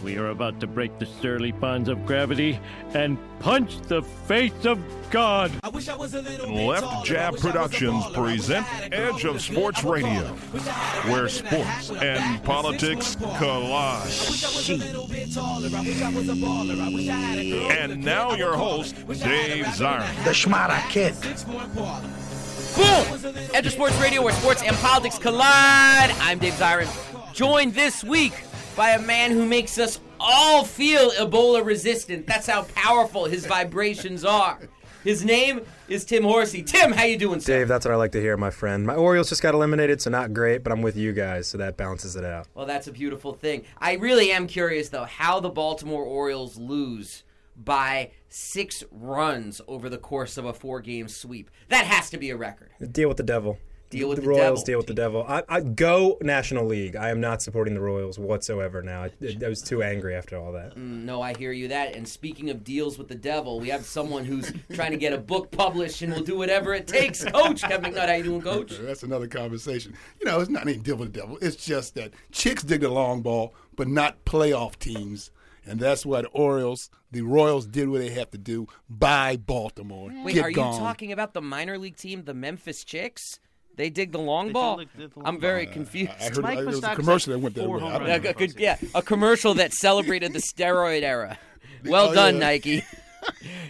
We are about to break the surly bonds of gravity and punch the face of God. Left Jab Productions present Edge of Sports Radio, where sports and politics collide. And now your host, Dave Zirin. The Schmada Kid. Boom! Edge of Sports Radio, where sports and politics collide. I'm Dave Zirin, joined this week by a man who makes us all feel Ebola resistant. That's how powerful his vibrations are. His name is Tim Horsey. Tim, how you doing, sir? Dave, that's what I like to hear, my friend. My Orioles just got eliminated, so not great, but I'm with you guys, so that balances it out. Well, that's a beautiful thing. I really am curious, though, how the Baltimore Orioles lose by six runs over the course of a four-game sweep. That has to be a record. Deal with the devil. Deal with the, the Royals. devil. Deal with the devil. I, I go National League. I am not supporting the Royals whatsoever now. I, I was too angry after all that. Mm, no, I hear you that. And speaking of deals with the devil, we have someone who's trying to get a book published and will do whatever it takes. Coach Kevin McNutt, how you doing, Coach? That's another conversation. You know, it's not any deal with the devil. It's just that chicks dig the long ball, but not playoff teams. And that's what Orioles, the Royals did what they have to do by Baltimore. Wait, Get are you talking about the minor league team, the Memphis Chicks? They dig the long They ball. dig the- the long I'm ball. very confused. I heard Mike there was a Moustakas commercial had that went that four way. I don't A- know. a good- yeah, a commercial that celebrated the steroid era. Well Oh, done, yeah. Nike.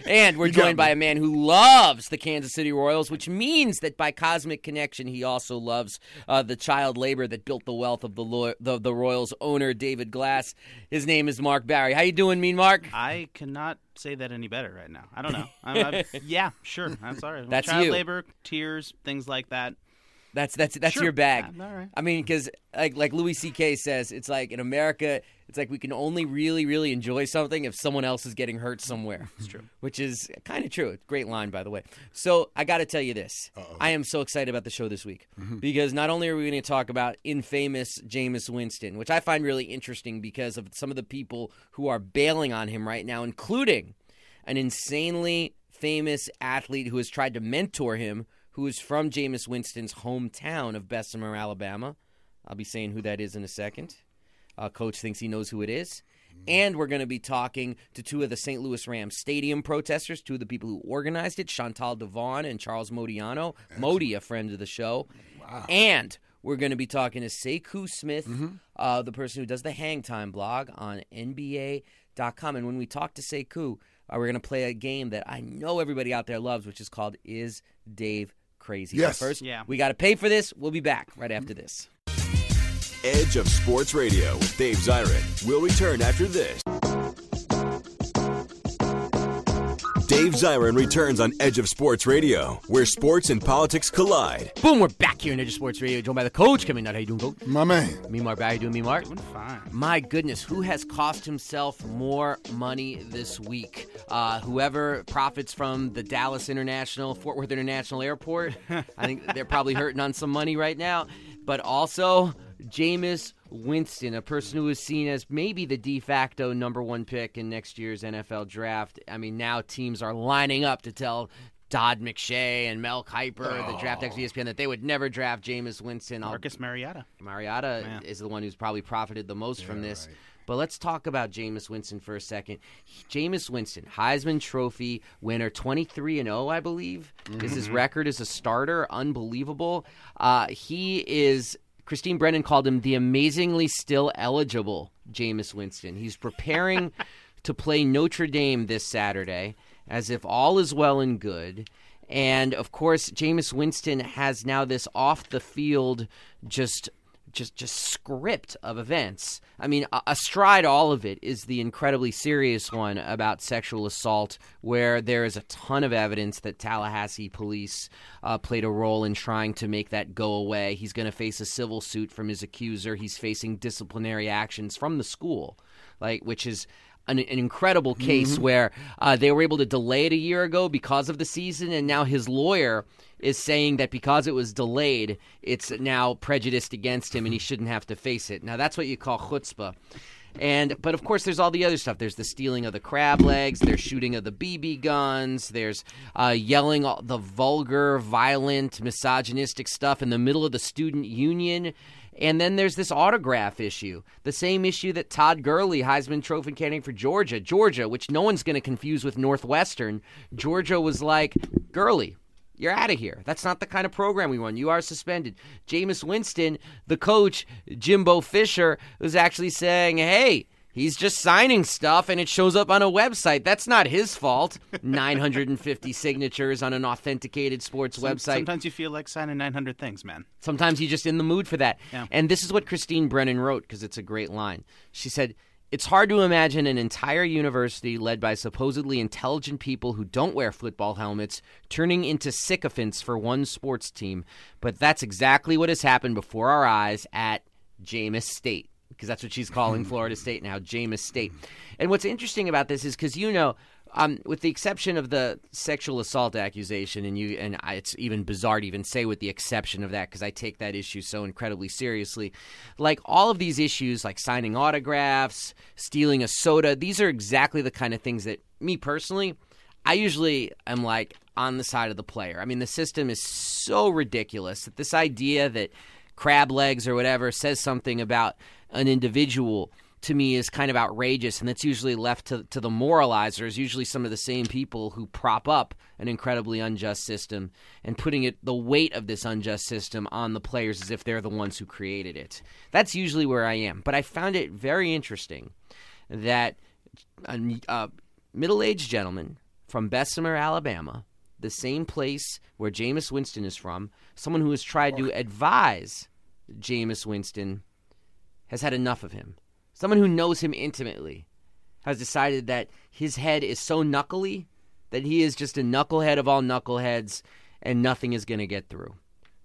And we're You got joined by me. a man who loves the Kansas City Royals, which means that by cosmic connection, he also loves uh, the child labor that built the wealth of the, lo- the the Royals owner, David Glass. His name is Mark Barry. How you doing, Mean Mark? I cannot say that any better right now. I don't know. I'm, I'm, yeah, sure. I'm sorry. That's Child you. labor, tears, things like that. That's that's that's Sure. your bag. Yeah, all right. I mean, because like like Louis C.K. says, it's like in America, it's like we can only really really enjoy something if someone else is getting hurt somewhere. It's true. Which is kind of true. Great line, by the way. So I got to tell you this: Oh. I am so excited about the show this week mm-hmm. because not only are we going to talk about infamous Jameis Winston, which I find really interesting because of some of the people who are bailing on him right now, including an insanely famous athlete who has tried to mentor him, who is from Jameis Winston's hometown of Bessemer, Alabama. I'll be saying who that is in a second. Uh, Coach thinks he knows who it is. And we're going to be talking to two of the St. Louis Rams stadium protesters, two of the people who organized it, Chantal Devon and Charles Modiano. Modi, a friend of the show. And we're going to be talking to Sekou Smith, uh, the person who does the Hang Time blog on NBA.com. And when we talk to Sekou, uh, we're going to play a game that I know everybody out there loves, which is called Is Dave Crazy? Yes. But first, Yeah. we got to pay for this. We'll be back right after this. Edge of Sports Radio with Dave Zirin will return after this. Dave Zirin returns on Edge of Sports Radio, where sports and politics collide. Boom, we're back here in Edge of Sports Radio, joined by the coach coming out. How you doing, coach? My man. Me, Mark. How you doing, me, Mark? Doing fine. My goodness, who has cost himself more money this week? Uh, whoever profits from the Dallas International, Fort Worth International Airport. I think they're probably hurting on some money right now. But also, Jameis Winston, a person who is seen as maybe the de facto number one pick in next year's NFL draft. I mean, now teams are lining up to tell Todd McShay and Mel Kiper, the draft ex ESPN, that they would never draft Jameis Winston. Marcus Mariota. Mariota Yeah. is the one who's probably profited the most from this. But let's talk about Jameis Winston for a second. Jameis Winston, Heisman Trophy winner, 23 and 0, I believe, is his record as a starter. Unbelievable. Uh, he is. Christine Brennan called him the amazingly still eligible Jameis Winston. He's preparing to play Notre Dame this Saturday, as if all is well and good. And of course, Jameis Winston has now this off the field just just just script of events. I mean, astride all of it is the incredibly serious one about sexual assault, where there is a ton of evidence that Tallahassee police uh, played a role in trying to make that go away. He's going to face a civil suit from his accuser. He's facing disciplinary actions from the school. like which is an, an incredible case where uh, they were able to delay it a year ago because of the season, and now his lawyer is saying that because it was delayed, it's now prejudiced against him, and he shouldn't have to face it. Now that's what you call chutzpah. And but of course, there's all the other stuff. There's the stealing of the crab legs. There's shooting of the BB guns. There's uh, yelling all the vulgar, violent, misogynistic stuff in the middle of the student union. And then there's this autograph issue, the same issue that Todd Gurley, Heisman Trophy candidate for Georgia, Georgia, which no one's going to confuse with Northwestern. Georgia was like, Gurley, you're out of here. That's not the kind of program we want. You are suspended. Jameis Winston, the coach, Jimbo Fisher, was actually saying, hey, he's just signing stuff and it shows up on a website. That's not his fault. 950 signatures on an authenticated sports Some- website. Sometimes you feel like signing 900 things, man. Sometimes you're just in the mood for that. Yeah. And this is what Christine Brennan wrote because it's a great line. She said, It's hard to imagine an entire university led by supposedly intelligent people who don't wear football helmets turning into sycophants for one sports team. But that's exactly what has happened before our eyes at Jameis State. Because that's what she's calling Florida State now, Jameis State. And what's interesting about this is because you know, um, with the exception of the sexual assault accusation, and you and I, it's even bizarre to even say with the exception of that because I take that issue so incredibly seriously. Like all of these issues, like signing autographs, stealing a soda, these are exactly the kind of things that me personally, I usually am like on the side of the player. I mean, the system is so ridiculous that this idea that crab legs or whatever says something about an individual to me is kind of outrageous and that's usually left to, to the moralizers usually some of the same people who prop up an incredibly unjust system and putting it the weight of this unjust system on the players as if they're the ones who created it. That's usually where i am. But i found it very interesting that a, a middle-aged gentleman from bessemer alabama the same place where Jameis Winston is from, someone who has tried to advise Jameis Winston has had enough of him. Someone who knows him intimately has decided that his head is so knuckly that he is just a knucklehead of all knuckleheads and nothing is going to get through.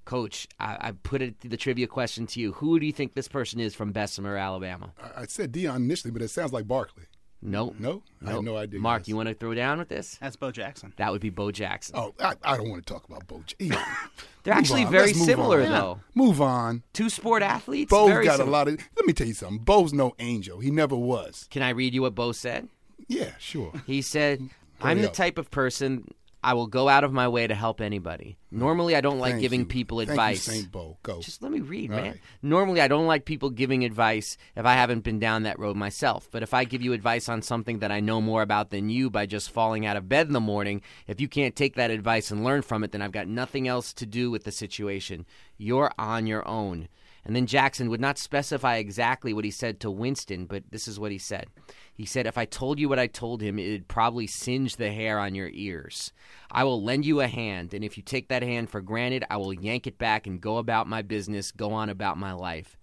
Coach, I, I put it the trivia question to you. Who do you think this person is from Bessemer, Alabama? I, I said Deion initially, but it sounds like Barkley. No. No? I have no idea. Mark, you want to throw down with this? That's Bo Jackson. That would be Bo Jackson. Oh, I, I don't want to talk about Bo. J- They're Move actually on. very Let's similar, on. though. Move on. Two sport athletes. Bo's very got similar. a lot of. Let me tell you something. Bo's no angel. He never was. Can I read you what Bo said? Yeah, sure. He said, I'm the up. type of person I will go out of my way to help anybody. Normally, I don't like Thank giving you. people Thank you, advice. Saint Bo. Go. Just let me read, All man. right. Normally, I don't like people giving advice if I haven't been down that road myself. But if I give you advice on something that I know more about than you by just falling out of bed in the morning, if you can't take that advice and learn from it, then I've got nothing else to do with the situation. You're on your own. And then Jackson would not specify exactly what he said to Winston, but this is what he said. He said, If I told you what I told him, it'd probably singe the hair on your ears. I will lend you a hand, and if you take that hand for granted, I will yank it back and go about my business, go on about my life.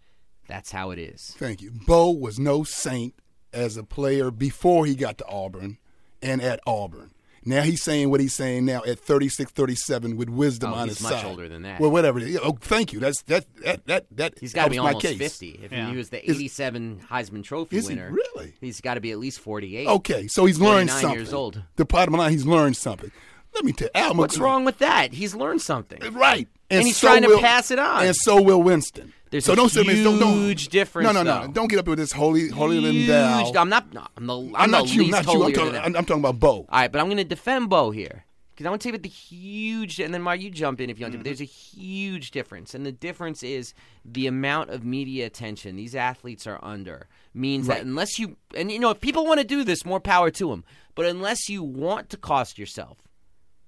That's how it is. Thank you. Bo was no saint as a player before he got to Auburn and at Auburn. Now he's saying what he's saying now at 36, 37 with wisdom Oh, on he's his much side. older than that. Well, whatever. Oh, thank you. That's that that that that He's got to be my almost case. 50. If Yeah. he was the Is- 87 Heisman Trophy Is he winner, really? he's got to be at least 48. Okay, so he's learned 49 something. years old. The bottom line, he's learned something. Let me tell you, Al What's McGraw- wrong with that? He's learned something. Right. And he's trying to pass it on. And so will Winston. There's so a don't sit there- don't, don't, huge difference, No, no, no. though. Don't get up with this holy, holy Huge- thou. I'm not. no, I'm the. I'm, I'm the not you, least not you. I'm talking, I'm. I'm talking about Bo. All right, but I'm going to defend Bo here because I want to tell you about the huge, and then Mark, you jump in if you want to. But mm-hmm. there's a huge difference, and the difference is the amount of media attention these athletes are under means that unless you, and you know, if people want to do this, more power to them. But unless you want to cost yourself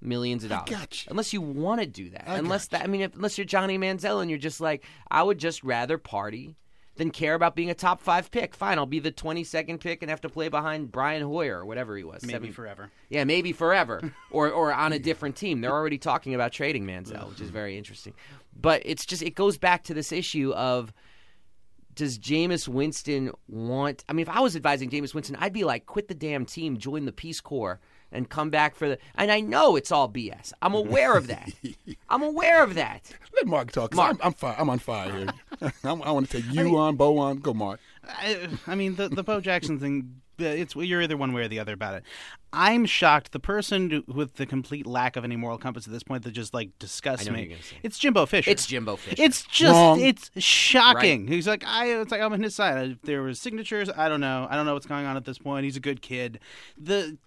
millions of dollars, you. unless you want to do that, I unless that, I mean, if, unless you're Johnny Manziel and you're just like, I would just rather party. Than care about being a top five pick. Fine, I'll be the 22nd pick and have to play behind Brian Hoyer or whatever he was. Maybe seven- forever. yeah, maybe forever, or or on a different team. They're already talking about trading Manziel, which is very interesting. But it's just it goes back to this issue of does Jameis Winston want? I mean, if I was advising Jameis Winston, I'd be like, quit the damn team, join the Peace Corps, and come back for the. And I know it's all BS. I'm aware of that. I'm aware of that. Let Mark talk. Mark. I'm, I'm fire. I'm on fire here. I'm, I want to take you on, Bo on. Go, Mark. I, I mean, the the Bo Jackson thing. uh, It's you're either one way or the other about it. I'm shocked. The person with the complete lack of any moral compass at this point that just like disgusts I know what me. you're gonna say. It's Jimbo Fisher. It's Jimbo Fisher. It's just Wrong. it's shocking. He's like I. It's like I'm on his side. If there was signatures, I don't know. I don't know what's going on at this point. He's a good kid. The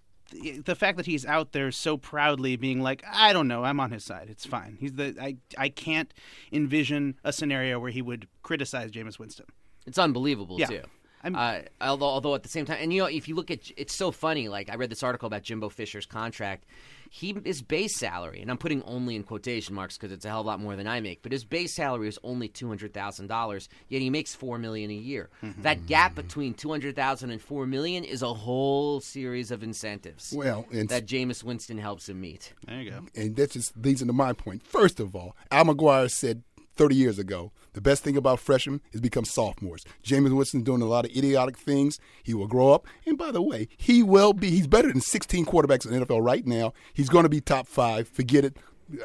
the fact that he's out there so proudly being like I don't know. I'm on his side. It's fine. He's the I. I can't envision a scenario where he would criticize Jameis Winston. It's unbelievable Yeah. too. Uh, although, although at the same time, and you know, if you look at, it's so funny. Like I read this article about Jimbo Fisher's contract. He his base salary, and I'm putting only in quotation marks because it's a hell of a lot more than I make. But his base salary is only two hundred thousand dollars. Yet he makes four million a year. Mm-hmm. That gap between two hundred thousand and four million is a whole series of incentives Well, and that Jameis Winston helps him meet. There you go. and that just leads into my point. First of all, Al McGuire said 30 years ago, the best thing about freshmen is become sophomores. James Winston's doing a lot of idiotic things. He will grow up. And by the way, he will be, he's better than 16 quarterbacks in the NFL right now. He's going to be top five. Forget it.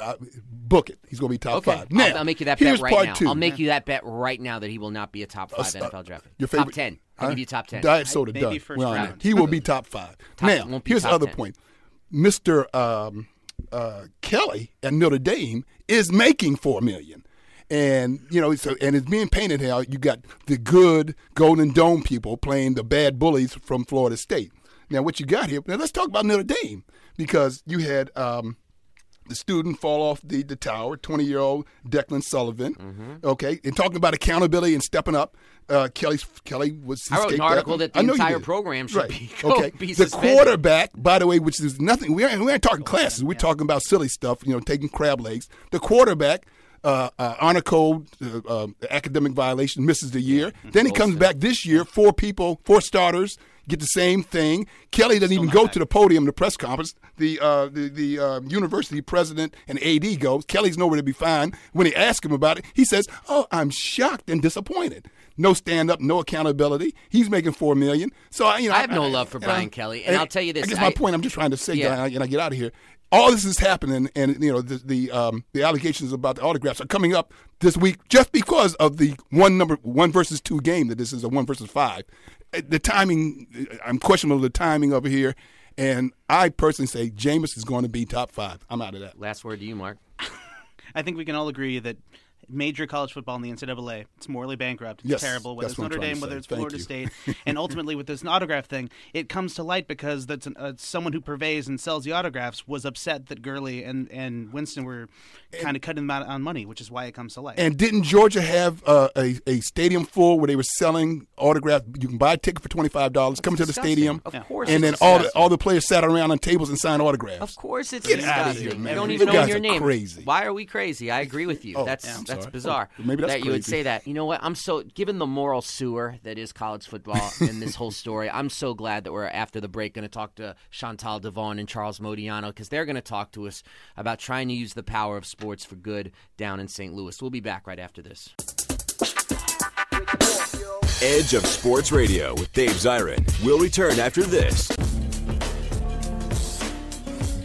Uh, book it. He's going to be top Okay, five. Now, I'll, I'll make you that bet right part now. two. I'll make you that bet right now that he will not be a top five Uh, NFL draft pick. Your top favorite, ten. I'll Huh? give you top ten. Diet soda Maybe done. first We're round. He will be top five. Top- now, here's the other 10. point. Mr. Um, uh, Kelly at Notre Dame is making four million. And you know, so and it's being painted how you got the good Golden Dome people playing the bad bullies from Florida State. Now, what you got here? Now, let's talk about Notre Dame because you had um, the student fall off the, the tower, 20 year old Declan Sullivan. Mm-hmm. Okay, and talking about accountability and stepping up. Uh, Kelly's Kelly was. I wrote an article that the know you entire program should right. be- okay. be the quarterback, by the way, which is nothing. We aren't, we aren't talking classes. We're talking about silly stuff. You know, taking crab legs. The quarterback. Uh, uh, honor code, uh, uh, academic violation, misses the year. Then he comes back this year. Four people, four starters get the same thing. Kelly doesn't even go to the podium, the press conference. The uh, the, the uh, university president and AD goes. Kelly's nowhere to be found. When they ask him about it, he says, "Oh, I'm shocked and disappointed. No stand up, no accountability. He's making four million. So I, you know, I have no love for Brian I- Kelly, and I'll tell you this, I guess my I- point. I'm just trying to say, Yeah. and I get out of here. All this is happening, and you know the the, um, the allegations about the autographs are coming up this week just because of the one number one versus two game that this is a one versus five. Uh, The timing, uh, I'm questionable the timing over here, and I personally say Jameis is going to be top five. I'm out of that. Last word to you, Mark. I think we can all agree that major college football in the NCAA it's morally bankrupt. It's Yes, terrible. Whether it's Notre Dame, whether it's Thank Florida you. State, and ultimately with this autograph thing, it comes to light because that's an, uh, someone who purveys and sells the autographs was upset that Gurley and and Winston were kind of cutting them out on money, which is why it comes to light. And didn't Georgia have uh, a, a stadium full where they were selling autographs? You can buy a ticket for twenty five dollars, come to the stadium, Of course and then it's all the, all the players sat around on tables and signed autographs. Of course, it's Get outta disgusting. here, man. You don't You even guys own your name. crazy. Why are we crazy? I agree with you. Oh, that's yeah, I'm that's sorry. bizarre. Oh, maybe that's that you would say that. You know what? I'm so given the moral sewer that is college football in this whole story. I'm so glad that we're after the break going to talk to Chantal Devon and Charles Modiano because they're going to talk to us about trying to use the power of sports for good down in St. Louis. We'll be back right after this. Edge of Sports Radio with Dave Zirin We'll return after this.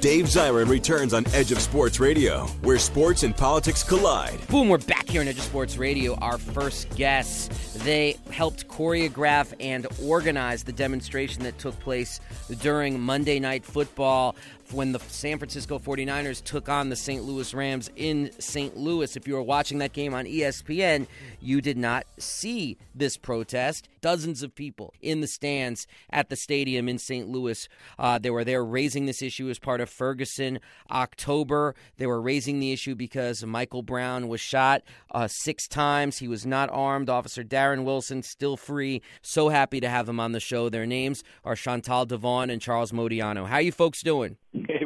Dave Zirin returns on Edge of Sports Radio, where sports and politics collide. Boom, we're back here on Edge of Sports Radio. Our first guests, they helped choreograph and organize the demonstration that took place during Monday Night Football when the San Francisco 49ers took on the St. Louis Rams in St. Louis. If you were watching that game on ESPN, you did not see this protest. Dozens of people in the stands at the stadium in St. Louis. Uh, they were there raising this issue as part of Ferguson October. They were raising the issue because Michael Brown was shot uh, six times. He was not armed. Officer Darren Wilson still free. So happy to have him on the show. Their names are Chantal Devon and Charles Modiano. How you folks doing?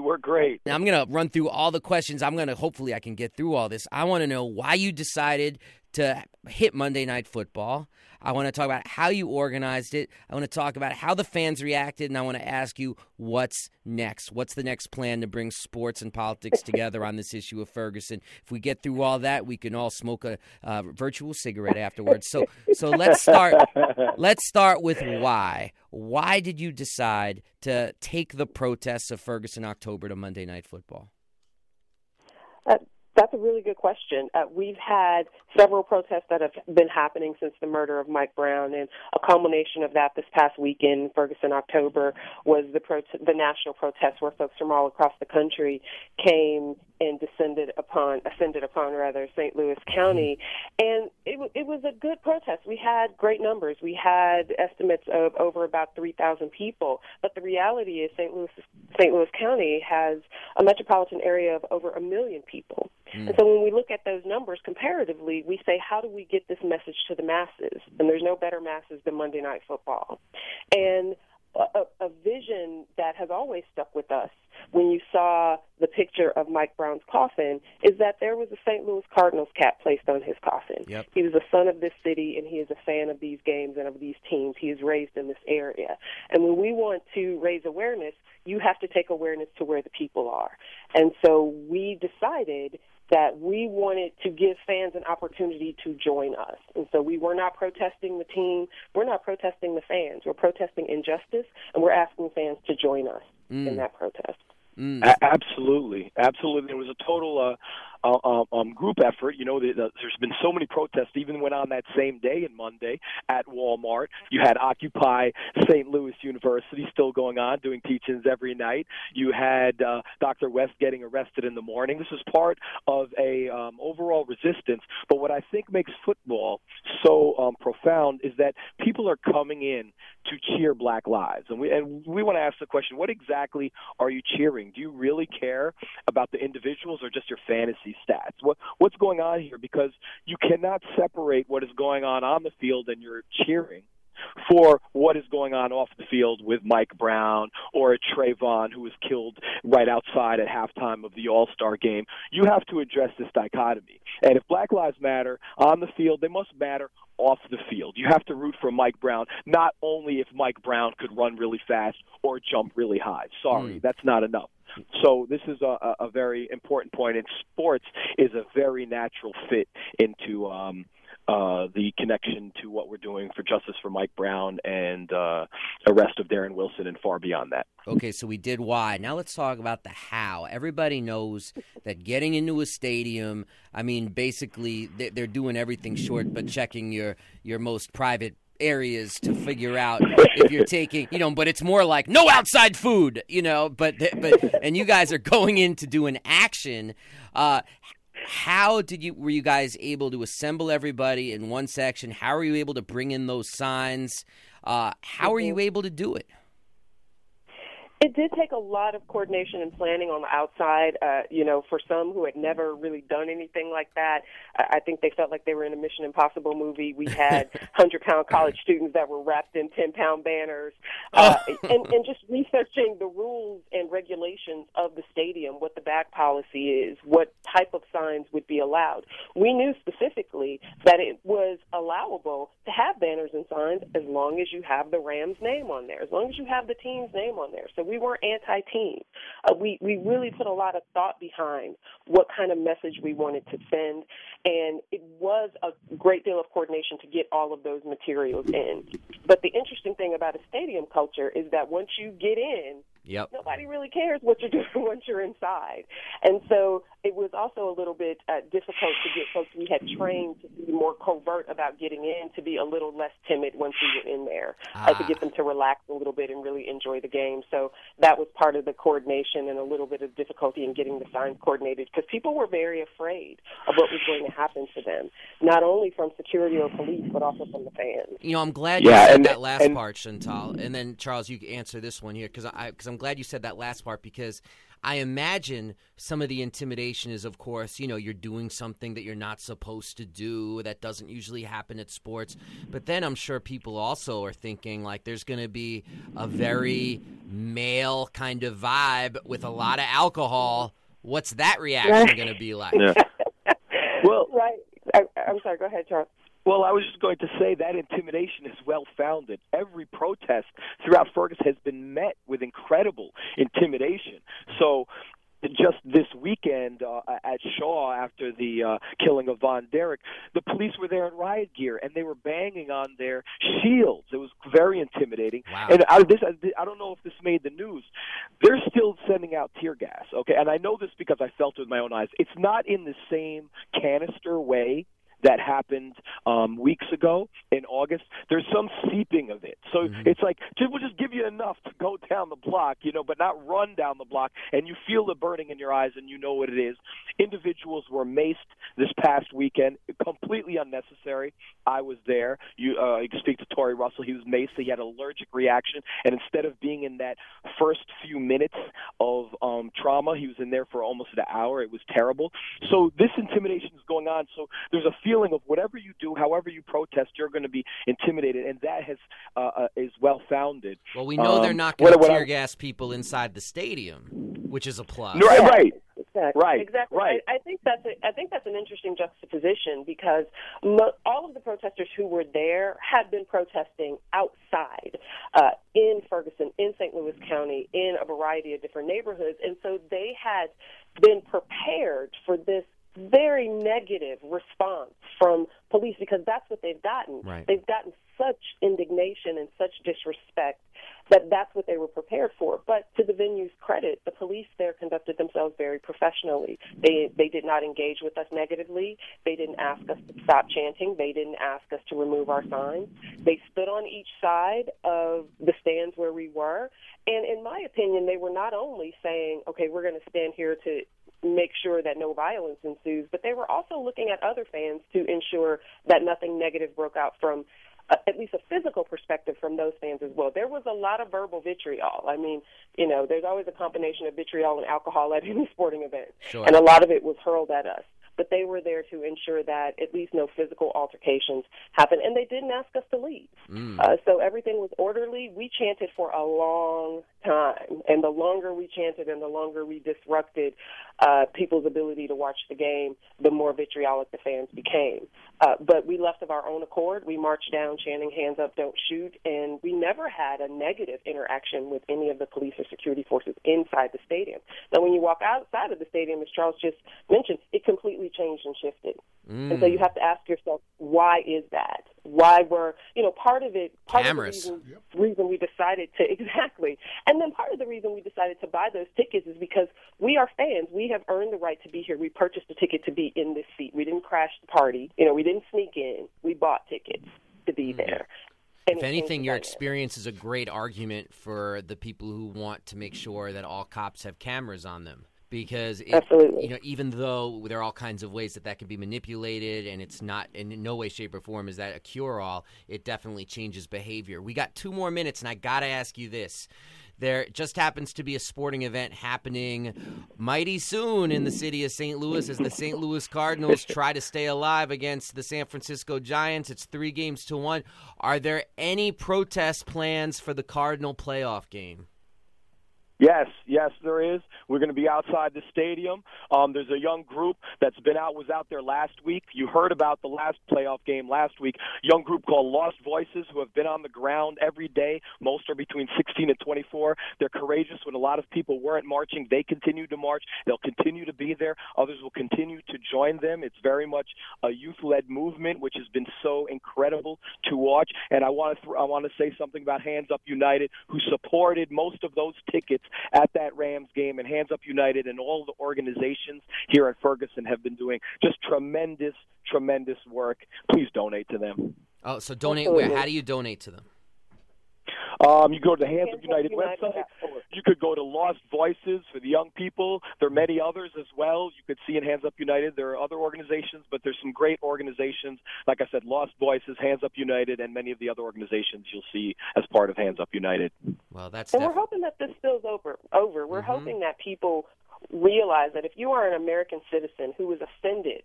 We're great. Now, I'm going to run through all the questions. I'm going to hopefully I can get through all this. I want to know why you decided to hit Monday Night Football. I want to talk about how you organized it. I want to talk about how the fans reacted, and I want to ask you what's next. What's the next plan to bring sports and politics together on this issue of Ferguson? If we get through all that, we can all smoke a uh, virtual cigarette afterwards. So, so let's start. Let's start with why. Why did you decide to take the protests of Ferguson October to Monday Night Football? Uh, That's a really good question. Uh, we've had several protests that have been happening since the murder of Mike Brown, and a culmination of that this past weekend, Ferguson, October, was the prote- the national protest where folks from all across the country came and descended upon, ascended upon rather, St. Louis County, and it, w- it was a good protest. We had great numbers. We had estimates of over about 3,000 people, but the reality is St. Louis St. Louis County has a metropolitan area of over a million people. Mm. And so when we look at those numbers comparatively, we say, how do we get this message to the masses? And there's no better masses than Monday Night Football. And a, a vision that has always stuck with us when you saw the picture of Mike Brown's coffin is that there was a St. Louis Cardinals cap placed on his coffin. Yep. He was a son of this city and he is a fan of these games and of these teams. He is raised in this area. And when we want to raise awareness, you have to take awareness to where the people are. And so we decided that we wanted to give fans an opportunity to join us. And so we were not protesting the team, we're not protesting the fans. We're protesting injustice, and we're asking fans to join us mm. in that protest. Mm. A- absolutely, absolutely. It was a total uh, uh, um, um, group effort. You know, the, the, there's been so many protests, even went on that same day and Monday at Walmart. You had Occupy St. Louis University still going on, doing teachings every night. You had uh, Dr. West getting arrested in the morning. This is part of a um, overall resistance. But what I think makes football so um, profound is that people are coming in to cheer Black lives, and we and we want to ask the question: What exactly are you cheering? Do you really care about the individuals or just your fantasy stats. What what's going on here? Because you cannot separate what is going on on the field and you're cheering for what is going on off the field with Mike Brown or a Trayvon who was killed right outside at halftime of the All Star game. You have to address this dichotomy. And if Black Lives Matter on the field, they must matter off the field. You have to root for Mike Brown, not only if Mike Brown could run really fast or jump really high. Sorry, mm. that's not enough. So this is a, a very important point. And sports is a very natural fit into um, uh, the connection to what we're doing for justice for Mike Brown and uh, arrest of Darren Wilson and far beyond that. Okay, so we did why. Now let's talk about the how. Everybody knows that getting into a stadium, I mean, basically they're doing everything short but checking your your most private areas to figure out if you're taking, you know, but it's more like no outside food, you know, but but and you guys are going in to do an action. Uh, how did you were you guys able to assemble everybody in one section? How are you able to bring in those signs? Uh, how are you able to do it? It did take a lot of coordination and planning on the outside. Uh, you know, for some who had never really done anything like that, I think they felt like they were in a Mission Impossible movie. We had hundred pound college students that were wrapped in ten pound banners, uh, and, and just researching the rules and regulations of the stadium, what the back policy is, what type of signs would be allowed. We knew specifically that it was allowable to have banners and signs as long as you have the Rams name on there, as long as you have the team's name on there. So we we weren't anti-team. Uh, we we really put a lot of thought behind what kind of message we wanted to send, and it was a great deal of coordination to get all of those materials in. But the interesting thing about a stadium culture is that once you get in, Yep. Nobody really cares what you're doing once you're inside. And so it was also a little bit uh, difficult to get folks we had trained to be more covert about getting in, to be a little less timid once we were in there, ah. uh, to get them to relax a little bit and really enjoy the game. So that was part of the coordination and a little bit of difficulty in getting the signs coordinated because people were very afraid of what was going to happen to them, not only from security or police, but also from the fans. You know, I'm glad you yeah, said and, that last and, part, Chantal. And then, Charles, you answer this one here because I, cause I'm glad you said that last part because I imagine some of the intimidation is, of course, you know, you're doing something that you're not supposed to do. That doesn't usually happen at sports. But then I'm sure people also are thinking like there's going to be a very male kind of vibe with a lot of alcohol. What's that reaction going to be like? Yeah. well, right. I, I'm sorry. Go ahead, Charles. Well, I was just going to say that intimidation is well founded. Every protest throughout Ferguson has been met with incredible intimidation. So just this weekend uh, at Shaw after the uh, killing of VonDerrit, the police were there in riot gear and they were banging on their shields. It was very intimidating. Wow. And I, this, I don't know if this made the news. They're still sending out tear gas. Okay, and I know this because I felt it with my own eyes. It's not in the same canister way that happened um, weeks ago in August. There's some seeping of it, so Mm-hmm. it's like we'll just give you enough to go down the block, you know, but not run down the block, and you feel the burning in your eyes, and you know what it is. Individuals were maced this past weekend, completely unnecessary. I was there. You, uh, you can speak to Tory Russell. He was maced. He had an allergic reaction, and instead of being in that first few minutes of um, trauma, he was in there for almost an hour. It was terrible. So this intimidation is going on. So there's a feeling of whatever you do, however you protest, you're going to be intimidated, and that has uh, uh, is well founded. Well, we know they're Um, not going to what- what tear I- gas people inside the stadium, which is a plus. Right, right. Exactly. Right, Exactly. right. I, I think that's a, I think that's an interesting juxtaposition because mo- all of the protesters who were there had been protesting outside uh, in Ferguson, in St. Louis County, in a variety of different neighborhoods, and so they had been prepared for this very negative response from police because that's what they've gotten. Right. They've gotten such indignation and such disrespect that that's what they were prepared for. But to the venue's credit, the police there conducted themselves very professionally. They they did not engage with us negatively. They didn't ask us to stop chanting. They didn't ask us to remove our signs. They stood on each side of the stands where we were, and in my opinion, they were not only saying, "Okay, we're going to stand here to make sure that no violence ensues, but they were also looking at other fans to ensure that nothing negative broke out from uh, at least a physical perspective from those fans as well. There was a lot of verbal vitriol. I mean, you know, there's always a combination of vitriol and alcohol at any sporting event, Sure. and a lot of it was hurled at us. But they were there to ensure that at least no physical altercations happened, and they didn't ask us to leave. Mm. Uh, so everything was orderly. We chanted for a long time, and the longer we chanted and the longer we disrupted uh, people's ability to watch the game, the more vitriolic the fans became. Uh, but we left of our own accord. We marched down chanting "Hands up, don't shoot," and we never had a negative interaction with any of the police or security forces inside the stadium. Now, when you walk outside of the stadium, as Charles just mentioned, it completely changed and shifted. And so you mm. have to ask yourself, why is that? Why were you know part of it? Part Cameras. of the reason, reason we decided to exactly, and then part of the reason we decided to buy those tickets is because we are fans. We have earned the right to be here. We purchased a ticket to be in this seat. We didn't crash the party. You know, we didn't sneak in. We bought tickets to be mm. there. And If anything, your experience is a great argument for the people who want to make sure that all cops have cameras on them. Because it, Absolutely. you know, even though there are all kinds of ways that that can be manipulated, and it's not in no way, shape, or form is that a cure-all. It definitely changes behavior. We got two more minutes, and I gotta ask you this: there just happens to be a sporting event happening mighty soon in the city of St. Louis as the St. Louis Cardinals try to stay alive against the San Francisco Giants. It's three games to one. Are there any protest plans for the Cardinal playoff game? Yes, yes, there is. We're going to be outside the stadium. Um, there's a young group that's been out, was out there last week. You heard about the last playoff game last week. Young group called Lost Voices who have been on the ground every day. Most are between 16 and 24. They're courageous when a lot of people weren't marching. They continue to march. They'll continue to be there. Others will continue to join them. It's very much a youth-led movement, which has been so incredible to watch. And I want to th- I want to say something about Hands Up United, who supported most of those tickets at that Rams game, and Hands Up United and all the organizations here at Ferguson have been doing just tremendous, tremendous work. Please donate to them. Oh, so donate where? How do you donate to them? Um, you go to the Hands Up Hands Up United United website. You could go to Lost Voices for the young people. There are many others as well. You could see in Hands Up United. There are other organizations, but there's some great organizations. Like I said, Lost Voices, Hands Up United, and many of the other organizations you'll see as part of Hands Up United. Well, that's And we're hoping that this spills over. Over. We're Mhm. hoping that people realize that if you are an American citizen who is offended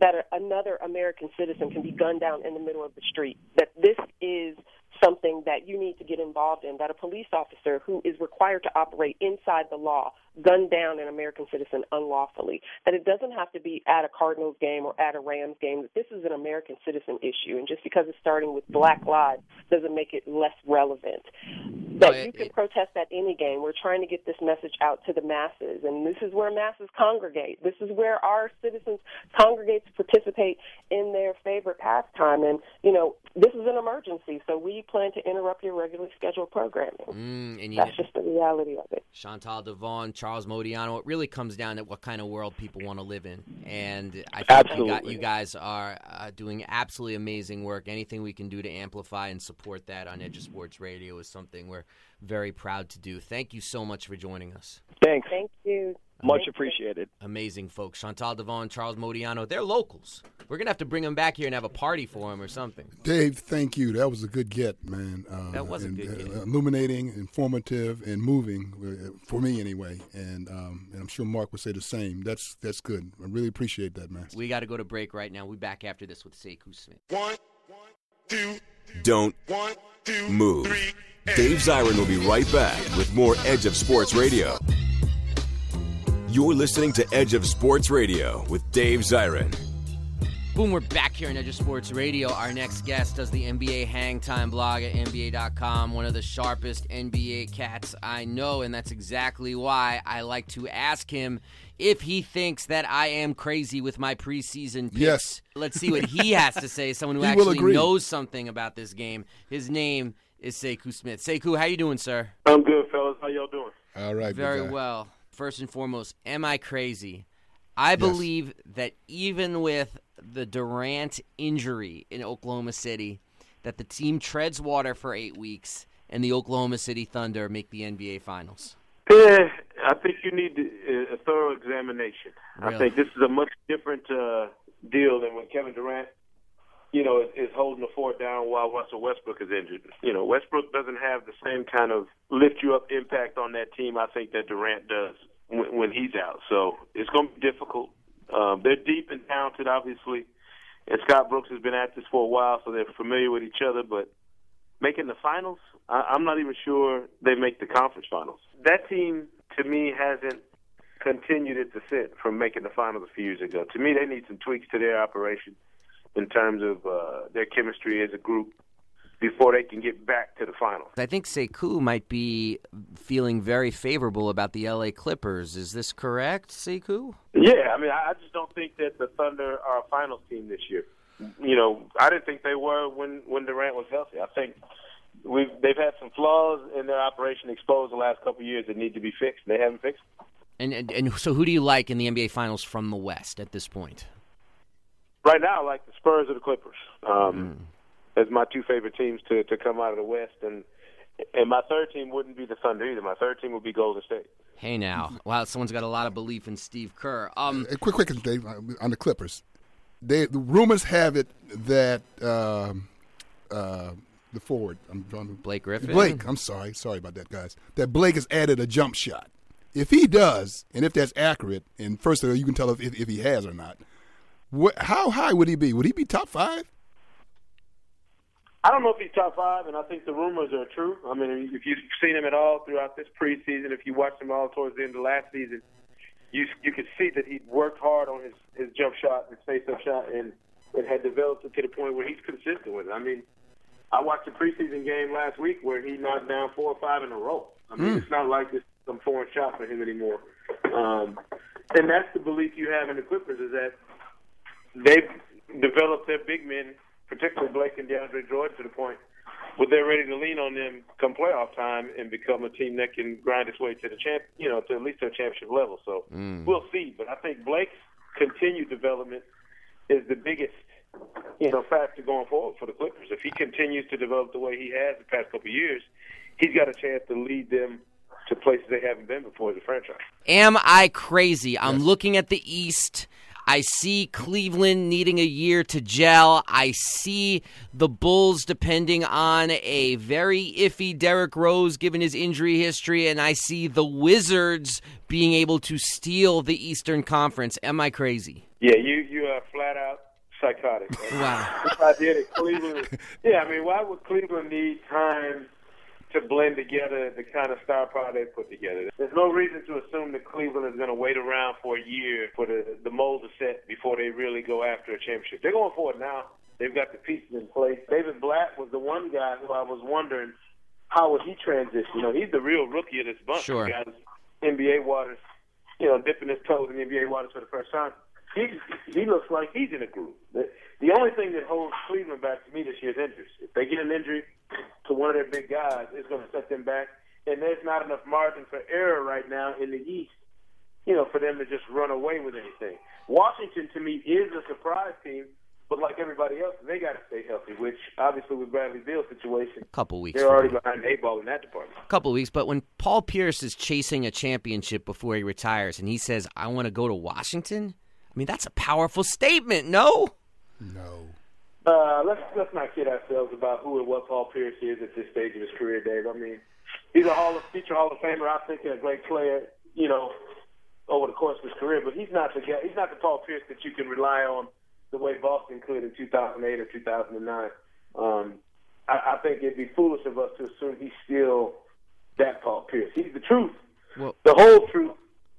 that another American citizen can be gunned down in the middle of the street, that this is something that you need to get involved in. That a police officer who is required to operate inside the law gunned down an American citizen unlawfully. That it doesn't have to be at a Cardinals game or at a Rams game. That this is an American citizen issue, and just because it's starting with Black lives doesn't make it less relevant. That No, you can it- protest at any game. We're trying to get this message out to the masses, and this is where masses congregate. This is where our citizens congregate to participate in their favorite pastime. And you know, this is an emergency, so we plan to interrupt your regularly scheduled programming. Mm, and you That's just the reality of it. Chantal Devon, Charles Modiano. It really comes down to what kind of world people want to live in, and I think you, got, you guys are uh, doing absolutely amazing work. Anything we can do to amplify and support that on Edge of Sports Radio is something we're very proud to do. Thank you so much for joining us. Thanks. Thank you. Much appreciated. Amazing folks, Chantal Devon, Charles Modiano. They're locals. We're gonna have to bring them back here and have a party for them or something. Dave, thank you. That was a good get, man. Uh, That was a and, good get. uh, illuminating, informative, and moving uh, for me anyway. And um, and I'm sure Mark would say the same. That's that's good. I really appreciate that, man. We got to go to break right now. We'll be back after this with Sekou Smith. Don't move. Dave Zirin will be right back with more Edge of Sports Radio. You're listening to Edge of Sports Radio with Dave Zirin. Boom, we're back here on Edge of Sports Radio. Our next guest does the NBA Hang Time blog at NBA.com, one of the sharpest NBA cats I know, and that's exactly why I like to ask him if he thinks that I am crazy with my preseason picks. Yes. Let's see what he has to say, someone who He actually knows something about this game. His name is Sekou Smith. Sekou, how you doing, sir? I'm good, fellas. How y'all doing? All right, Very well. First and foremost, am I crazy? I believe that even with the Durant injury in Oklahoma City, that the team treads water for eight weeks and the Oklahoma City Thunder make the NBA Finals. Yeah, I think you need uh, a thorough examination. Really? I think this is a much different uh, deal than when Kevin Durant, you know, is, is holding the fort down while Russell Westbrook is injured. You know, Westbrook doesn't have the same kind of lift you up impact on that team I think that Durant does when, when he's out. So it's going to be difficult. Um, they're deep and talented, obviously, and Scott Brooks has been at this for a while, so they're familiar with each other. But making the finals, I, I'm not even sure they make the conference finals. That team, to me, hasn't continued its ascent from making the finals a few years ago. To me, they need some tweaks to their operation in terms of uh, their chemistry as a group before they can get back to the finals. I think Sekou might be feeling very favorable about the LA Clippers. Is this correct, Sekou? Yeah, I mean, I just don't think that the Thunder are a finals team this year. You know, I didn't think they were when when Durant was healthy. I think we've they've had some flaws in their operation exposed the last couple of years that need to be fixed. They haven't fixed. them. And, and and so who do you like in the NBA Finals from the West at this point? Right now, I like the Spurs or the Clippers um, as my two favorite teams to to come out of the West, and and my third team wouldn't be the Thunder either. My third team would be Golden State. Hey now, wow, someone's got a lot of belief in Steve Kerr. Um, Uh, quick, quick, Dave, uh, on the Clippers. They, the rumors have it that um, uh, the forward, I'm drawing Blake Griffin. Blake, I'm sorry, sorry about that, guys. That Blake has added a jump shot. If he does, and if that's accurate, and first of all, you can tell if, if, if he has or not. What, how high would he be? Would he be top five? I don't know if he's top five, and I think the rumors are true. I mean, if you've seen him at all throughout this preseason, if you watched him all towards the end of last season, you you could see that he worked hard on his his jump shot, his face-up shot, and and had developed to the point where he's consistent with it. I mean, I watched a preseason game last week where he knocked down four or five in a row. I mean, it's not like this some foreign shot for him anymore. Um, and that's the belief you have in the Clippers is that they've developed their big men, particularly Blake and DeAndre Jordan, to the point where they're ready to lean on them come playoff time and become a team that can grind its way to the champ, you know, to at least to a championship level. So mm. we'll see. But I think Blake's continued development is the biggest, you know, factor going forward for the Clippers. If he continues to develop the way he has the past couple of years, he's got a chance to lead them to places they haven't been before as a franchise. Am I crazy? I'm looking at the East. I see Cleveland needing a year to gel. I see the Bulls depending on a very iffy Derrick Rose given his injury history, and I see the Wizards being able to steal the Eastern Conference. Am I crazy? Yeah, you you are flat out psychotic. Wow. This idea that Cleveland, yeah, I mean, why would Cleveland need time to blend together the kind of star power they put together. There's no reason to assume that Cleveland is going to wait around for a year for the the mold to set before they really go after a championship. They're going for it now. They've got the pieces in place. David Blatt was the one guy who I was wondering how would he transition. You know, he's the real rookie of this bunch. Sure. Guy's NBA waters, you know, dipping his toes in the NBA waters for the first time. He he looks like he's in a groove. The, only thing that holds Cleveland back to me this year is injuries. If they get an injury to one of their big guys, it's going to set them back. And there's not enough margin for error right now in the East, you know, for them to just run away with anything. Washington, to me, is a surprise team, but like everybody else, they got to stay healthy. Which obviously with Bradley Beal's situation, couple weeks. they're already me. behind eight ball in that department. A couple weeks, but when Paul Pierce is chasing a championship before he retires and he says, I want to go to Washington, I mean, that's a powerful statement, no? No. Uh, let's let's not kid ourselves about who and what Paul Pierce is at this stage of his career, Dave. I mean, he's a Hall of future Hall of Famer. I think and a great player, you know, over the course of his career. But he's not the guy. He's not the Paul Pierce that you can rely on the way Boston could in 2008 or 2009. Um, I, I think it'd be foolish of us to assume he's still that Paul Pierce. He's the truth, Well- the whole truth,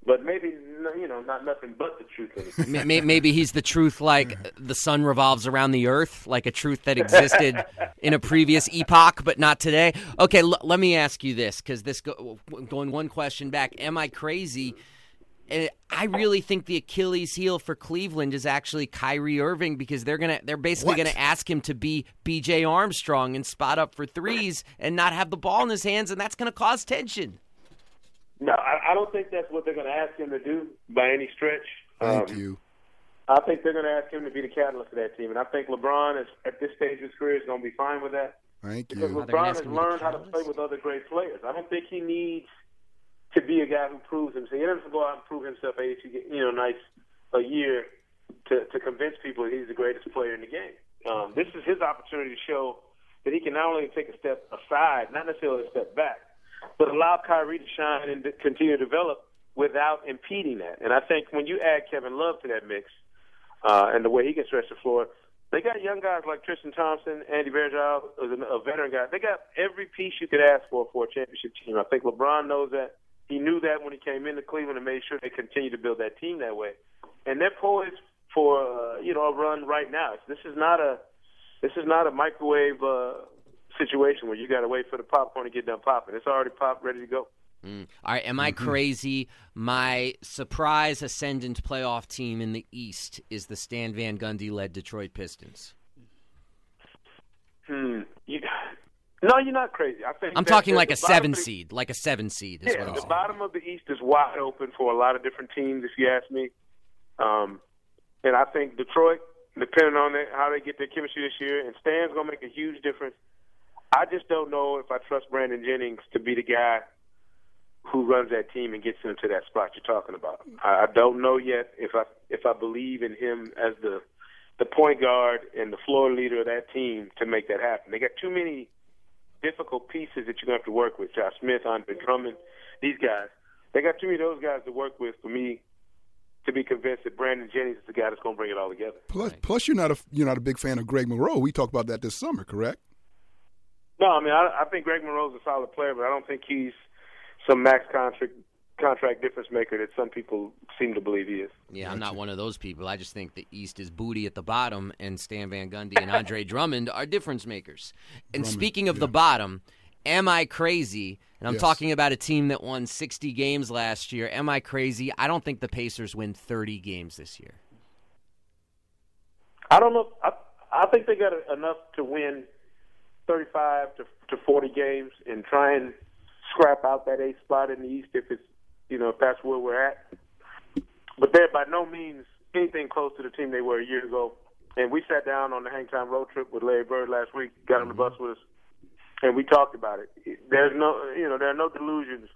but maybe you know not nothing but the truth in it. May- may- Maybe he's the truth like the sun revolves around the earth, like a truth that existed in a previous epoch, but not today. Okay, l- let me ask you this, because this go- going one question back. Am I crazy? Uh, I really think the Achilles heel for Cleveland is actually Kyrie Irving because they're gonna they're basically What? gonna ask him to be B.J. Armstrong and spot up for threes and not have the ball in his hands, and that's gonna cause tension. No, I, I don't think that's what they're going to ask him to do by any stretch. Thank Um, you. I think they're going to ask him to be the catalyst of that team, and I think LeBron is at this stage of his career is going to be fine with that Thank because you. they're LeBron has him to be the learned how to play with other great players. I don't think he needs to be a guy who proves himself. He doesn't go out and prove himself every you know nights a year to to convince people that he's the greatest player in the game. Um, this is his opportunity to show that he can not only take a step aside, not necessarily a step back, but allow Kyrie to shine and continue to develop without impeding that. And I think when you add Kevin Love to that mix uh, and the way he can stretch the floor, they got young guys like Tristan Thompson, Andy who's a veteran guy. They got every piece you could ask for for a championship team. I think LeBron knows that. He knew that when he came into Cleveland and made sure they continue to build that team that way. And they're poised for uh, you know a run right now. This is not a this is not a microwave uh, situation where you got to wait for the popcorn to get done popping. It's already popped, ready to go. Mm. All right, am I Mm-hmm. crazy? My surprise ascendant playoff team in the East is the Stan Van Gundy led Detroit Pistons. Hmm. You, no, you're not crazy. I think I'm that- talking that like a seven the- seed, like a seven seed is Yeah, what I'm the saying. bottom of the East is wide open for a lot of different teams, if you ask me. Um, and I think Detroit, depending on their, how they get their chemistry this year, and Stan's going to make a huge difference. I just don't know if I trust Brandon Jennings to be the guy who runs that team and gets them to that spot you're talking about. I, don't know yet if I if I believe in him as the the point guard and the floor leader of that team to make that happen. They got too many difficult pieces that you're to have to work with. Josh Smith, Andre Drummond, these guys. They got too many of those guys to work with for me to be convinced that Brandon Jennings is the guy that's to bring it all together. Plus, plus, you're not a you're not a big fan of Greg Monroe. We talked about that this summer, correct? No, I mean I, I think Greg Monroe's a solid player, but I don't think he's some max contract contract difference maker that some people seem to believe he is. Yeah, I'm not one of those people. I just think the East is booty at the bottom, and Stan Van Gundy and Andre Drummond are difference makers. And Drummond, speaking of yeah. the bottom, am I crazy? And I'm Yes. talking about a team that won 60 games last year. Am I crazy? I don't think the Pacers win 30 games this year. I don't know. I I think they got enough to win 35 to to 40 games and try and scrap out that eighth spot in the East if it's you know if that's where we're at. But they're by no means anything close to the team they were a year ago. And we sat down on the Hangtime road trip with Larry Bird last week, got on the bus with us, and we talked about it. There's no, you know, there are no delusions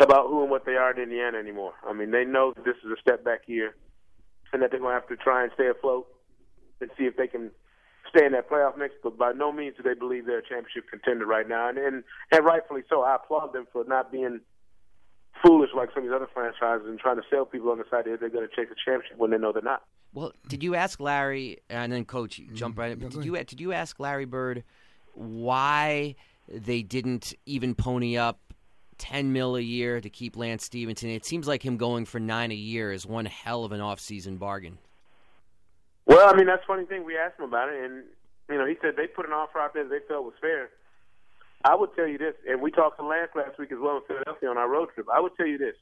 about who and what they are in Indiana anymore. I mean, they know that this is a step back year, and that they're going to have to try and stay afloat and see if they can stay in that playoff mix. But by no means do they believe they're a championship contender right now, and and, and rightfully so. I applaud them for not being foolish like some of these other franchises and trying to sell people on the side that they're going to chase a championship when they know they're not. Well, did you ask Larry and then Coach? you Jump mm-hmm. right in. But did you did you ask Larry Bird why they didn't even pony up 10 mil a year to keep Lance Stephenson. It seems like him going for nine a year is one hell of an offseason bargain. Well, I mean, that's the funny thing. We asked him about it, and, you know, he said they put an offer out there that they felt was fair. I would tell you this, and we talked to Lance last week as well in Philadelphia on our road trip. I would tell you this.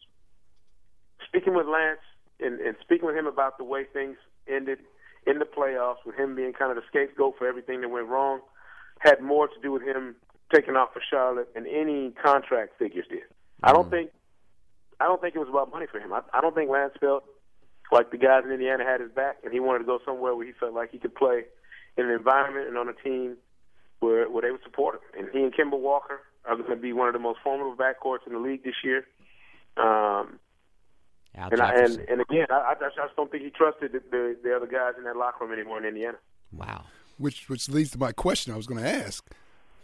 Speaking with Lance and, and speaking with him about the way things ended in the playoffs, with him being kind of the scapegoat for everything that went wrong, had more to do with him taking off for Charlotte than any contract figures did. I don't mm. think I don't think it was about money for him. I, I don't think Lance felt like the guys in Indiana had his back, and he wanted to go somewhere where he felt like he could play in an environment and on a team where where they would support him. And he and Kemba Walker are going to be one of the most formidable backcourts in the league this year. Um, Al and, I, and and again, I, I just I just don't think he trusted the, the the other guys in that locker room anymore in Indiana. Wow. Which which leads to my question I was going to ask.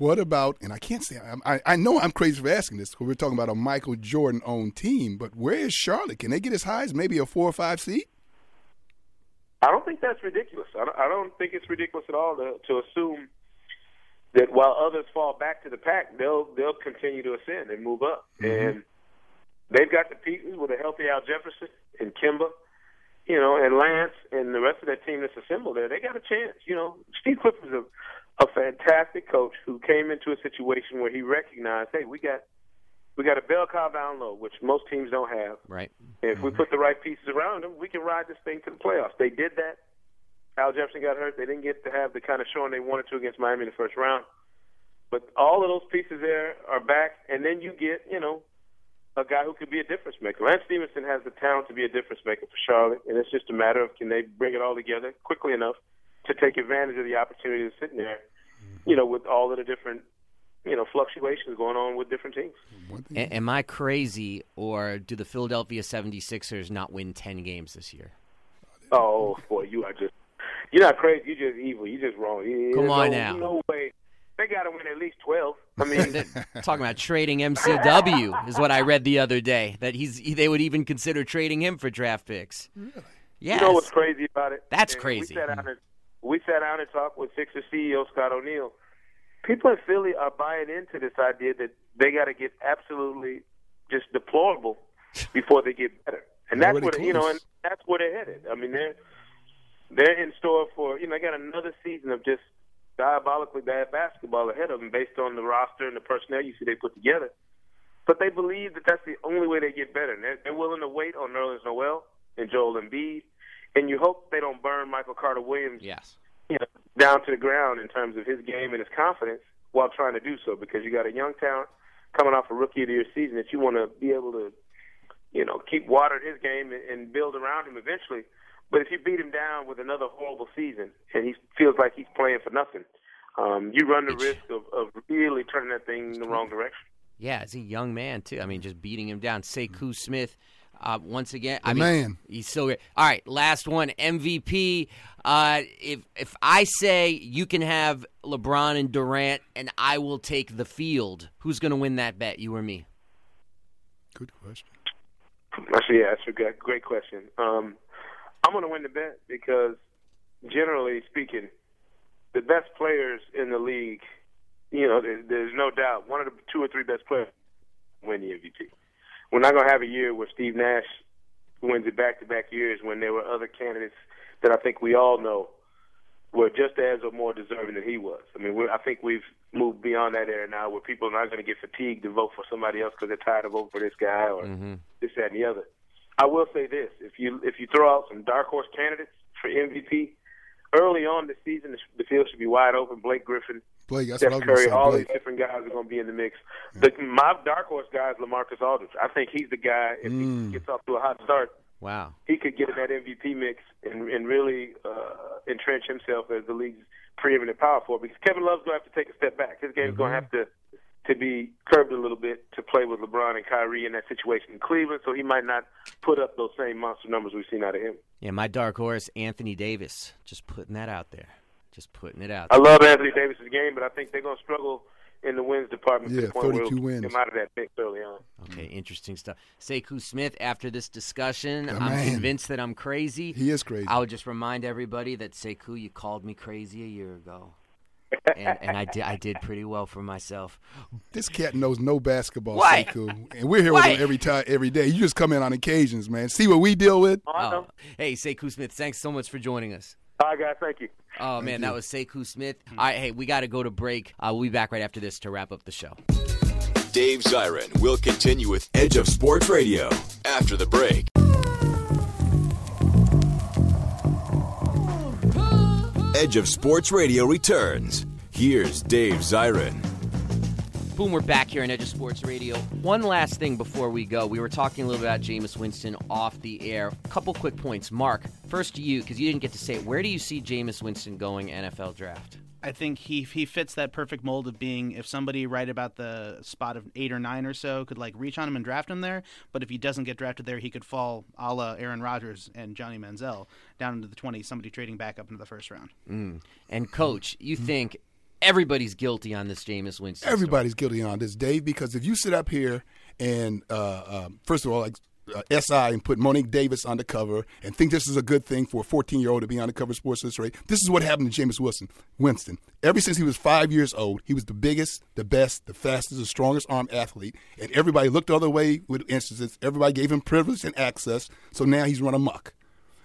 What about, and I can't say, I, I know I'm crazy for asking this because we're talking about a Michael Jordan owned team, but where is Charlotte? Can they get as high as maybe a four or five seed? I don't think that's ridiculous. I don't, I don't think it's ridiculous at all to, to assume that while others fall back to the pack, they'll they'll continue to ascend and move up. Mm-hmm. And they've got the pieces with a healthy Al Jefferson and Kemba, you know, and Lance and the rest of that team that's assembled there. They got a chance. You know, Steve Clifford's a a fantastic coach who came into a situation where he recognized, hey, we got we got a bell cow down low, which most teams don't have. Right. And if we mm-hmm. put the right pieces around them, we can ride this thing to the playoffs. They did that. Al Jefferson got hurt. They didn't get to have the kind of showing they wanted to against Miami in the first round. But all of those pieces there are back, and then you get, you know, a guy who could be a difference maker. Lance Stephenson has the talent to be a difference maker for Charlotte, and it's just a matter of can they bring it all together quickly enough to take advantage of the opportunity that's sitting there, mm-hmm. you know, with all of the different, you know, fluctuations going on with different teams. A- am I crazy, or do the Philadelphia 76ers not win 10 games this year? Oh boy, you are just you're not crazy. You're just evil. You're just wrong. You- Come on no, now. No way. They got to win at least twelve. I mean, Talking about trading MCW is what I read the other day. That he's they would even consider trading him for draft picks. Really? Yes. you know what's crazy about it? That's And crazy. We sat down and we sat down and talked with Sixers CEO Scott O'Neil. People in Philly are buying into this idea that they got to get absolutely just deplorable before they get better, and that's what you know, and that's where they're headed. I mean, they're they're in store for you know they got another season of just diabolically bad basketball ahead of them based on the roster and the personnel you see they put together. But they believe that that's the only way they get better. And they're, they're willing to wait on Nerlens Noel and Joel Embiid, and you hope they don't burn Michael Carter Williams Yes. you know, down to the ground in terms of his game and his confidence while trying to do so because you got a young talent coming off a rookie of the year season that you want to be able to, you know, keep watering his game and, and build around him eventually. But if you beat him down with another horrible season and he feels like he's playing for nothing, um, you run the risk of, of really turning that thing in the wrong direction. Yeah, as a young man too. I mean, just beating him down. Sekou Smith, uh, once again. I mean, man. he's so great. All right, last one. MVP. Uh, if if I say you can have LeBron and Durant, and I will take the field, who's going to win that bet? You or me? Good question. Actually, yeah, that's a good, great question. Um, I'm going to win the bet because, generally speaking, the best players in the league, you know, there, there's no doubt one of the two or three best players win the MVP. We're not going to have a year where Steve Nash wins it back-to-back years when there were other candidates that I think we all know were just as or more deserving than he was. I mean, we're, I think we've moved beyond that era now where people are not going to get fatigued to vote for somebody else because they're tired of voting for this guy or mm-hmm. this, that, and the other. I will say this: if you if you throw out some dark horse candidates for MVP early on this season, the field should be wide open. Blake Griffin, Blake, that's Steph Curry, all Blake. these different guys are going to be in the mix. The, my dark horse guy is LaMarcus Aldridge. I think he's the guy. If Mm. he gets off to a hot start, Wow. he could get in that MVP mix and, and really uh, entrench himself as the league's preeminent power forward. Because Kevin Love's going to have to take a step back. His game's going to have to to be curbed a little bit to play with LeBron and Kyrie in that situation in Cleveland. So he might not put up those same monster numbers we've seen out of him. Yeah, my dark horse, Anthony Davis. Just putting that out there. Just putting it out. There. I love Anthony Davis's game, but I think they're going to struggle in the wins department to Yeah, the point where 32 wins. get them out of that mix early on. Okay, interesting stuff. Sekou Smith, after this discussion, The I'm man. convinced that I'm crazy. He is crazy. I would just remind everybody that Sekou, you called me crazy a year ago. and, and I did I did pretty well for myself. This cat knows no basketball, Why? Sekou, and we're here Why? with him every time, every day. You just come in on occasions, man. See what we deal with. Oh, hey, Sekou Smith, thanks so much for joining us. All right, guys. Thank you. Oh man, that was Sekou Smith. All right, hey, we got to go to break. Uh, we'll be back right after this to wrap up the show. Dave Zirin will continue with Edge of Sports Radio after the break. Edge of Sports Radio returns. Here's Dave Zirin. Boom, we're back here on Edge of Sports Radio. One last thing before we go. We were talking a little bit about Jameis Winston off the air. A couple quick points. Mark, first to you, because you didn't get to say it. Where do you see Jameis Winston going NFL draft? I think he he fits that perfect mold of being if somebody right about the spot of eight or nine or so could like reach on him and draft him there, but if he doesn't get drafted there, he could fall a la Aaron Rodgers and Johnny Manziel down into the twenties, somebody trading back up into the first round. Mm. And coach, you think everybody's guilty on this Jameis Winston? story? Everybody's guilty on this, Dave, because if you sit up here and, uh, um, first of all, like uh, SI and put Mo'ne Davis on the cover and think this is a good thing for a 14 year old to be on the cover of Sports Illustrated, this is what happened to Jameis Wilson. Winston. Ever since he was five years old, he was the biggest, the best, the fastest, the strongest arm athlete, and everybody looked the other way with instances. Everybody gave him privilege and access, so now he's run amok.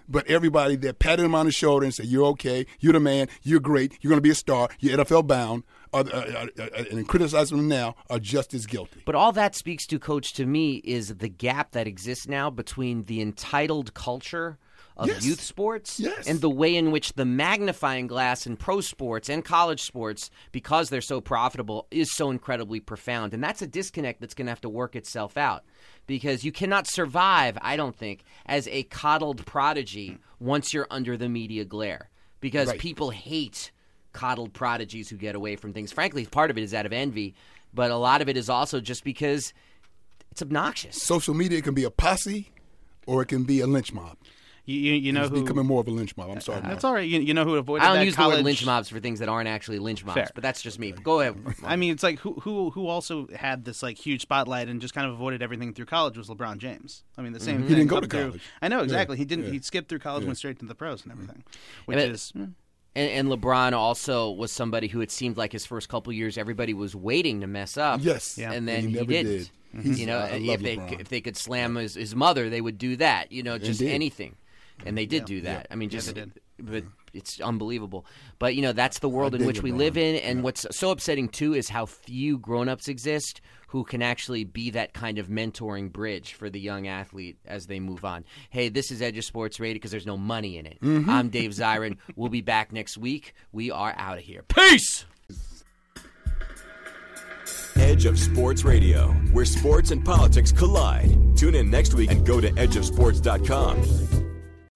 But everybody that patted him on the shoulder and said, "You're okay. You're the man. You're great. You're going to be a star. You're NFL bound," uh, uh, uh, and criticizing him now are just as guilty. But all that speaks to, coach, to me, is the gap that exists now between the entitled culture of Yes. youth sports Yes. and the way in which the magnifying glass in pro sports and college sports, because they're so profitable, is so incredibly profound. And that's a disconnect that's going to have to work itself out. Because you cannot survive, I don't think, as a coddled prodigy once you're under the media glare. Because Right. people hate coddled prodigies who get away from things. Frankly, part of it is out of envy, but a lot of it is also just because it's obnoxious. Social media can be a posse, or it can be a lynch mob. You you, you know it's who? becoming more of a lynch mob. I'm sorry. That's all right. You, you know who avoided I don't that use college... the word lynch mobs for things that aren't actually lynch mobs, Fair. but that's just me. Go ahead. I mean, it's like who who who also had this like huge spotlight and just kind of avoided everything through college was LeBron James. I mean, the same. Mhm. He didn't go up to through- college. I know exactly. Yeah. He didn't. Yeah. He skipped through college, Yeah. went straight to the pros and everything, which but- is and, and LeBron also was somebody who it seemed like his first couple years everybody was waiting to mess up. Yes. Yeah. and And then he he, never didn't. did. He's- You know, I and love if they if they could slam his, his mother, they would do that. You know, just did. anything, and they did do that. I mean, just they did. but it's unbelievable. But you know, that's the world in which we live in, and what's so upsetting too is how few grown-ups exist who can actually be that kind of mentoring bridge for the young athlete as they move on. Hey, this is Edge of Sports Radio because there's no money in it. Mm-hmm. I'm Dave Zirin. we'll be back next week. We are out of here. Peace. Edge of Sports Radio, where sports and politics collide. Tune in next week and go to edgeofsports.com.